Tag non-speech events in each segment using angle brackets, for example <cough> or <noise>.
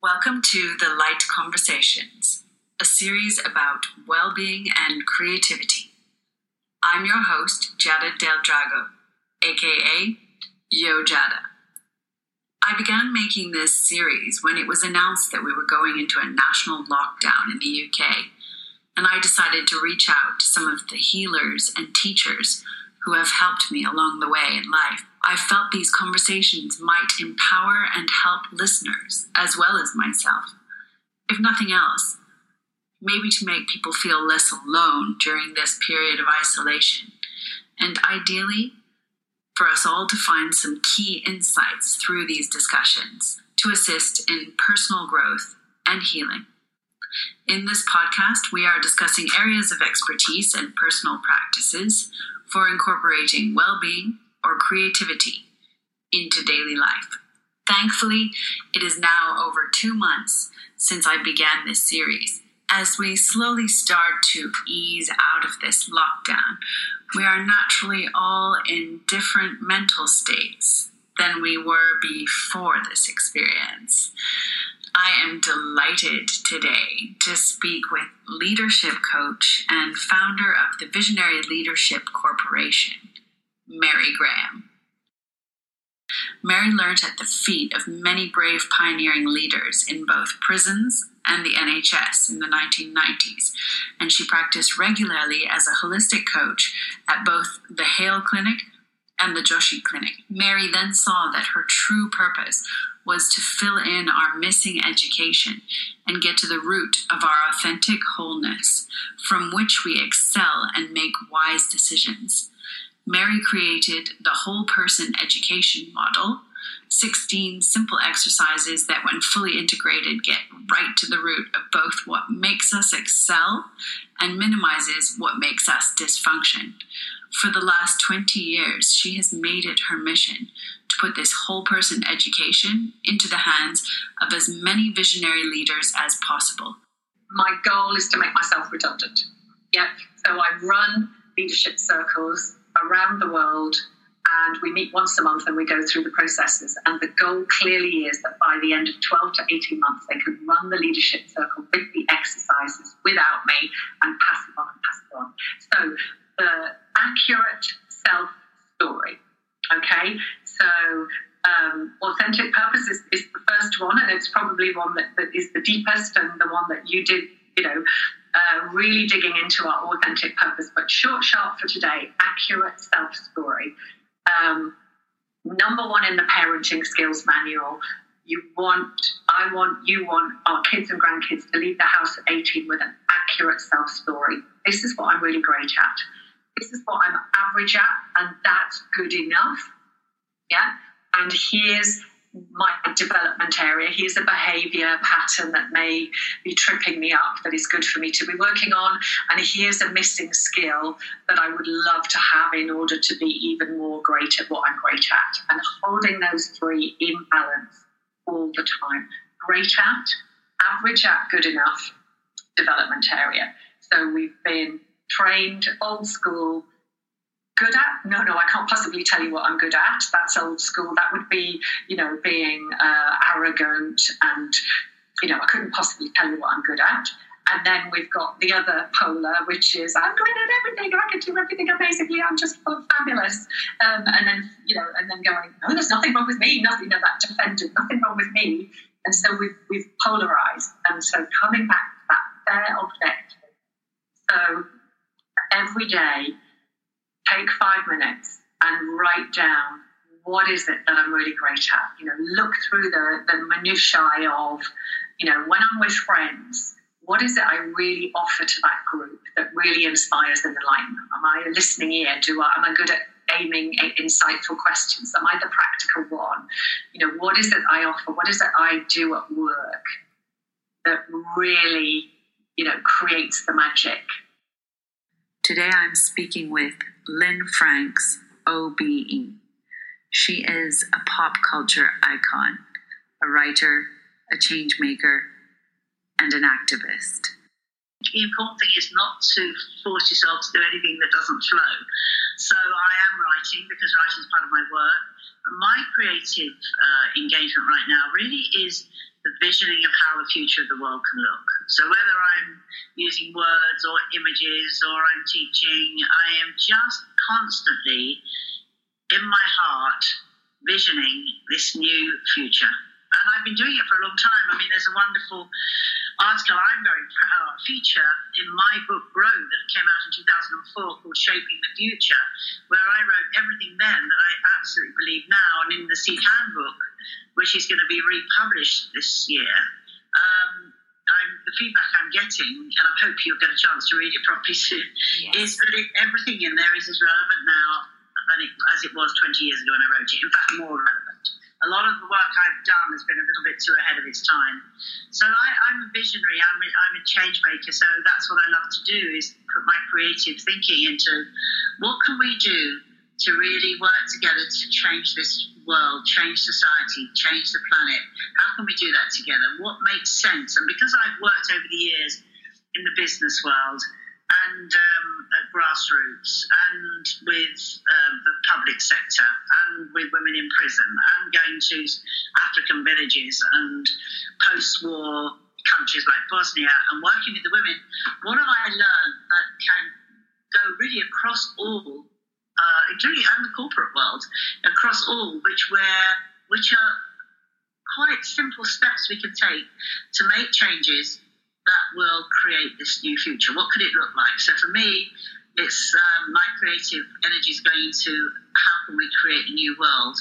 Welcome to The Light Conversations, a series about well being and creativity. I'm your host, Jada Del Drago, aka Yo Jada. I began making this series when it was announced that we were going into a national lockdown in the UK, and I decided to reach out to some of the healers and teachers who have helped me along the way in life. I felt these conversations might empower and help listeners as well as myself. If nothing else, maybe to make people feel less alone during this period of isolation. And ideally, for us all to find some key insights through these discussions to assist in personal growth and healing. In this podcast, we are discussing areas of expertise and personal practices for incorporating well being or creativity into daily life. Thankfully, it is now over two months since I began this series. As we slowly start to ease out of this lockdown, we are naturally all in different mental states than we were before this experience. I am delighted today to speak with leadership coach and founder of the Visionary Leadership Corporation, Mary Graham. Mary learned at the feet of many brave pioneering leaders in both prisons and the NHS in the 1990s, and she practiced regularly as a holistic coach at both the Hale Clinic and the Joshi Clinic. Mary then saw that her true purpose was to fill in our missing education and get to the root of our authentic wholeness, from which we excel and make wise decisions. Mary created the whole person education model 16 simple exercises that, when fully integrated, get right to the root of both what makes us excel and minimizes what makes us dysfunction. For the last 20 years, she has made it her mission to put this whole person education into the hands of as many visionary leaders as possible. My goal is to make myself redundant. Yeah. So I run leadership circles around the world and we meet once a month and we go through the processes. And the goal clearly is that by the end of 12 to 18 months, they can run the leadership circle with the exercises without me and pass it on and pass it on. So the accurate self story. Okay, so um, authentic purpose is, is, the first one, and it's probably one that, that is the deepest and the one that you did, you know, uh, really digging into our authentic purpose. But short, sharp for today, accurate self story. Um, number one in the parenting skills manual. You want, I want, you want our kids and grandkids to leave the house at 18 with an accurate self story. This is what I'm really great at this is what I'm average at, and that's good enough. Yeah. And here's my development area. Here's a behavior pattern that may be tripping me up that is good for me to be working on. And here's a missing skill that I would love to have in order to be even more great at what I'm great at. And holding those three in balance all the time. Great at, average at, good enough, development area. So we've been trained, old school, good at? No, no, I can't possibly tell you what I'm good at. That's old school. That would be, you know, being uh, arrogant and, you know, I couldn't possibly tell you what I'm good at. And then we've got the other polar, which is I'm good at everything. I can do everything amazingly. I'm just fabulous. Um, and then, you know, and then going, no, there's nothing wrong with me. Nothing, you know, that defendant, nothing wrong with me. And so we've, we've polarized. And so coming back to that fair objective. So every day, take five minutes and write down what is it that I'm really great at. You know, look through the, the minutiae of, you know, when I'm with friends, what is it I really offer to that group that really inspires and enlightens them? Am I a listening ear? Do I, am I good at aiming insightful questions? Am I the practical one? You know, what is it I offer? What is it I do at work that really, you know, creates the magic Today I'm speaking with Lynne Franks, OBE. She is a pop culture icon, a writer, a change maker, and an activist. the important thing is not to force yourself to do anything that doesn't flow. So I am writing because writing is part of my work. My creative uh, engagement right now really is the visioning of how the future of the world can look. So whether I'm using words or images or I'm teaching, I am just constantly in my heart visioning this new future. And I've been doing it for a long time. I mean, there's a wonderful article I'm very proud of, feature in my book Grow that came out in 2004 called Shaping the Future, where I wrote everything then that I absolutely believe now. And in the Seed Handbook, which is going to be republished this year, um, the feedback I'm getting, and I hope you'll get a chance to read it properly soon, yes. is that it, everything in there is as relevant now than it, as it was 20 years ago when I wrote it. In fact, more relevant. A lot of the work I've done has been a little bit too ahead of its time. So I, am a visionary. I'm a, I'm a change maker. So that's what I love to do is put my creative thinking into what can we do to really work together to change this world, change society, change the planet. How can we do that together? What makes sense? And because I've worked over the years in the business world, and um, at grassroots and with uh, the public sector and with women in prison and going to African villages and post war countries like Bosnia and working with the women, what have I learned that can go really across all, uh, including and the corporate world, across all, which where which are quite simple steps we can take to make changes that will create this new future? What could it look like? So for me, it's um, my creative energy is going into how can we create a new world?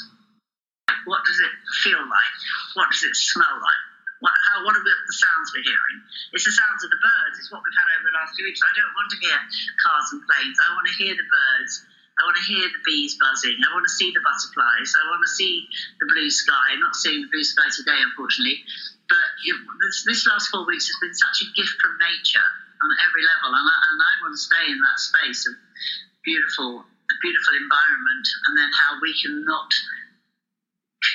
What does it feel like? What does it smell like? What, how, what are the sounds we're hearing? It's the sounds of the birds. It's what we've had over the last few weeks. I don't want to hear cars and planes. I want to hear the birds. I want to hear the bees buzzing. I want to see the butterflies. I want to see the blue sky. I'm not seeing the blue sky today, unfortunately. But it, this, this, last four weeks has been such a gift from nature on every level, and I, and I want to stay in that space of beautiful, beautiful environment, and then how we can not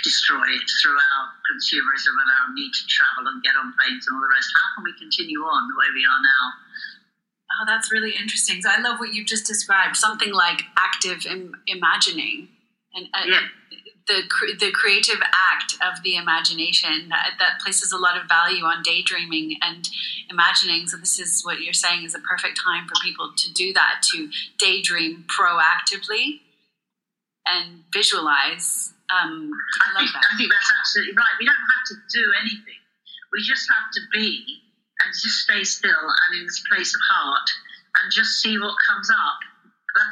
destroy it through our consumerism and our need to travel and get on planes and all the rest. How can we continue on the way we are now? Oh, that's really interesting. So I love what you've just described. Something like active Im- imagining, and uh, yeah. The the creative act of the imagination that, that places a lot of value on daydreaming and imagining. So this is what you're saying is a perfect time for people to do that to daydream proactively and visualize. Um, I, I, think, I think that's absolutely right. We don't have to do anything. We just have to be and just stay still and in this place of heart and just see what comes up.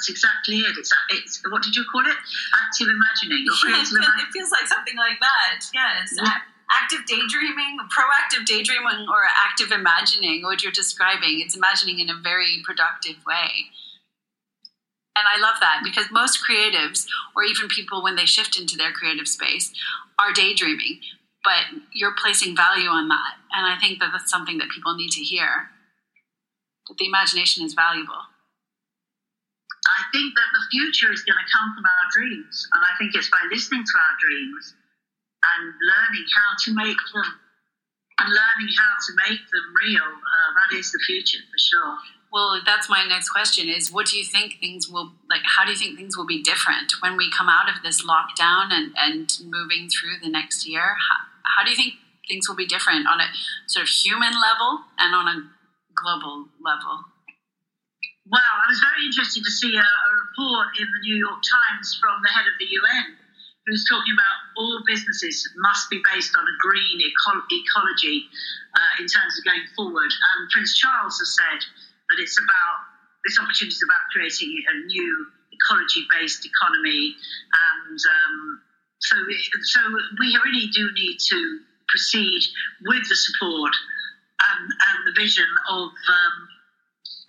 That's exactly it. It's, it's what did you call it? Active imagining or <laughs> creative yeah, it, feels like something like that. Yes. Yeah. Active daydreaming, proactive daydreaming, or active imagining, what you're describing. It's imagining in a very productive way. And I love that because most creatives, or even people when they shift into their creative space, are daydreaming but you're placing value on that. And I think that that's something that people need to hear that the imagination is valuable. I think that the future is going to come from our dreams. And I think it's by listening to our dreams and learning how to make them and learning how to make them real. Uh, that is the future for sure. Well, that's my next question is what do you think things will like how do you think things will be different when we come out of this lockdown and and moving through the next year? How, how do you think things will be different on a sort of human level and on a global level? Well, I was very interested to see a, a report in the New York Times from the head of the UN who's talking about all businesses must be based on a green eco- ecology uh, in terms of going forward. And Prince Charles has said that it's about this opportunity is about creating a new ecology based economy and um, so, so we really do need to proceed with the support and, and the vision of um,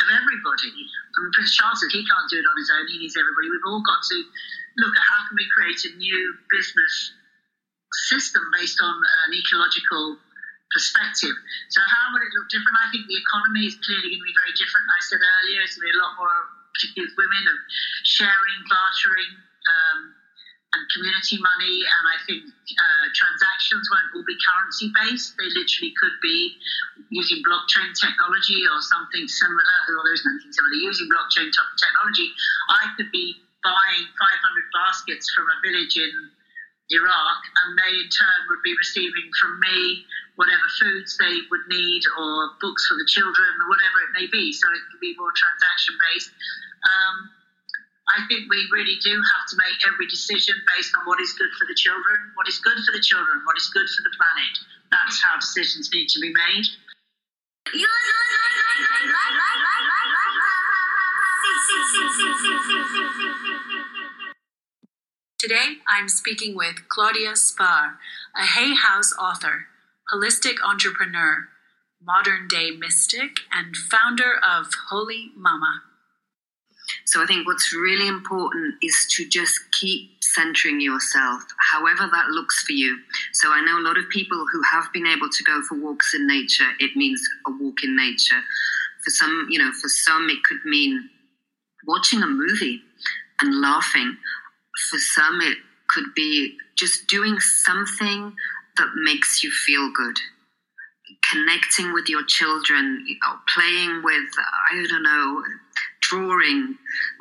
of everybody. I mean, Prince Charles said he can't do it on his own; he needs everybody. We've all got to look at how can we create a new business system based on an ecological perspective. So, how would it look different? I think the economy is clearly going to be very different. I said earlier, it's going to be a lot more, particularly with women, of sharing, bartering. Um, and community money. And I think uh, transactions won't all be currency based. They literally could be using blockchain technology or something similar, or there's nothing similar, using blockchain technology, I could be buying 500 baskets from a village in Iraq, and they in turn would be receiving from me whatever foods they would need or books for the children or whatever it may be. So it could be more transaction based. Um, I think we really do have to make every decision based on what is good for the children, what is good for the children, what is good for the planet. That's how decisions need to be made. Today, I'm speaking with Claudia Spahr, a Hay House author, holistic entrepreneur, modern day mystic, and founder of Holy Mama. So I think what's really important is to just keep centering yourself, however that looks for you. So I know a lot of people who have been able to go for walks in nature, it means a walk in nature. For some, you know, for some it could mean watching a movie and laughing. For some it could be just doing something that makes you feel good connecting with your children, you know, playing with, I don't know, drawing,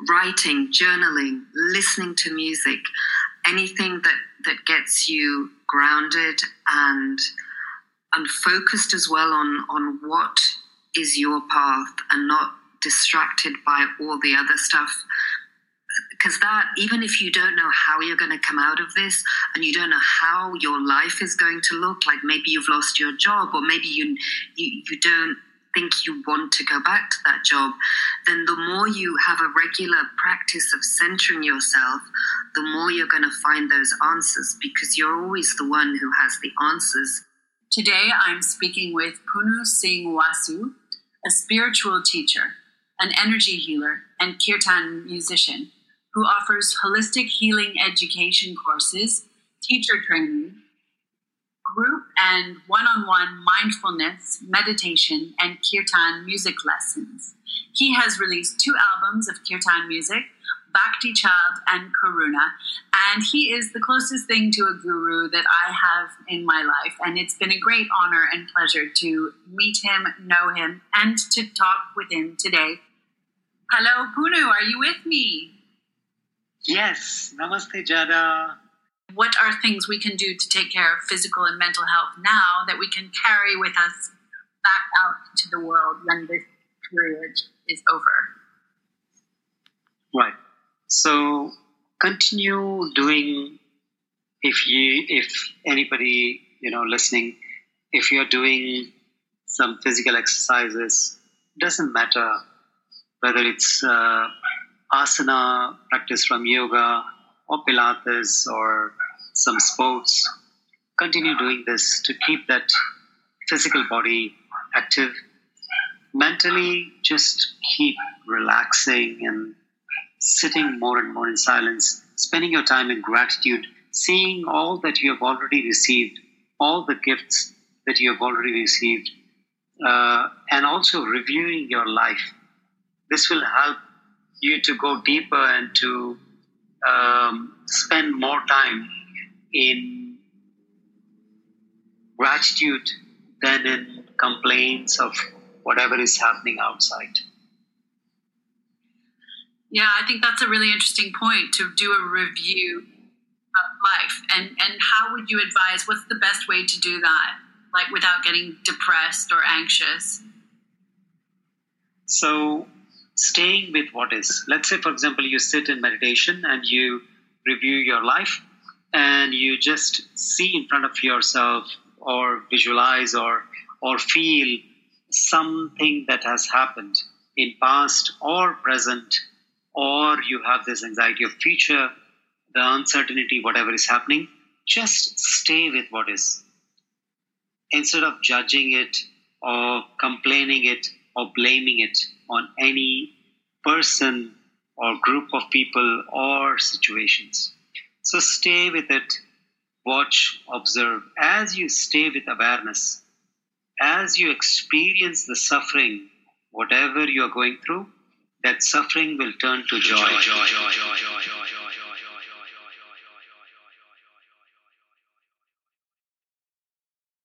writing, journaling, listening to music, anything that, that gets you grounded and and focused as well on, on what is your path and not distracted by all the other stuff. Because that even if you don't know how you're going to come out of this and you don't know how your life is going to look like maybe you've lost your job or maybe you you, you don't think you want to go back to that job then the more you have a regular practice of centering yourself the more you're going to find those answers because you're always the one who has the answers. Today i'm speaking with punnu singh wasu a spiritual teacher an energy healer and kirtan musician who offers holistic healing education courses, teacher training, and one on one mindfulness, meditation, and kirtan music lessons. He has released two albums of kirtan music, Bhakti Child and Karuna, and he is the closest thing to a guru that I have in my life. And it's been a great honor and pleasure to meet him, know him, and to talk with him today. Hello, Punnu, are you with me? Yes, Namaste Jada. What are things we can do to take care of physical and mental health now that we can carry with us back out to the world when this period is over? Right. So continue doing if you if anybody you know listening if you're doing some physical exercises doesn't matter whether it's uh, asana practice from yoga or Pilates or some sports. Continue doing this to keep that physical body active. Mentally, just keep relaxing and sitting more and more in silence, spending your time in gratitude, seeing all that you have already received, all the gifts that you have already received, uh, and also reviewing your life. This will help you to go deeper and to um, spend more time in gratitude than in complaints of whatever is happening outside. Yeah, I think that's a really interesting point to do a review of life. And and how would you advise what's the best way to do that? Like without getting depressed or anxious? So staying with what is. Let's say, for example, you sit in meditation and you review your life and you just see in front of yourself or visualize or or feel something that has happened in past or present or you have this anxiety of future the uncertainty whatever is happening just stay with what is instead of judging it or complaining it or blaming it on any person or group of people or situations. So stay with it, watch, observe. As you stay with awareness, as you experience the suffering, whatever you are going through, that suffering will turn to joy. joy, joy, joy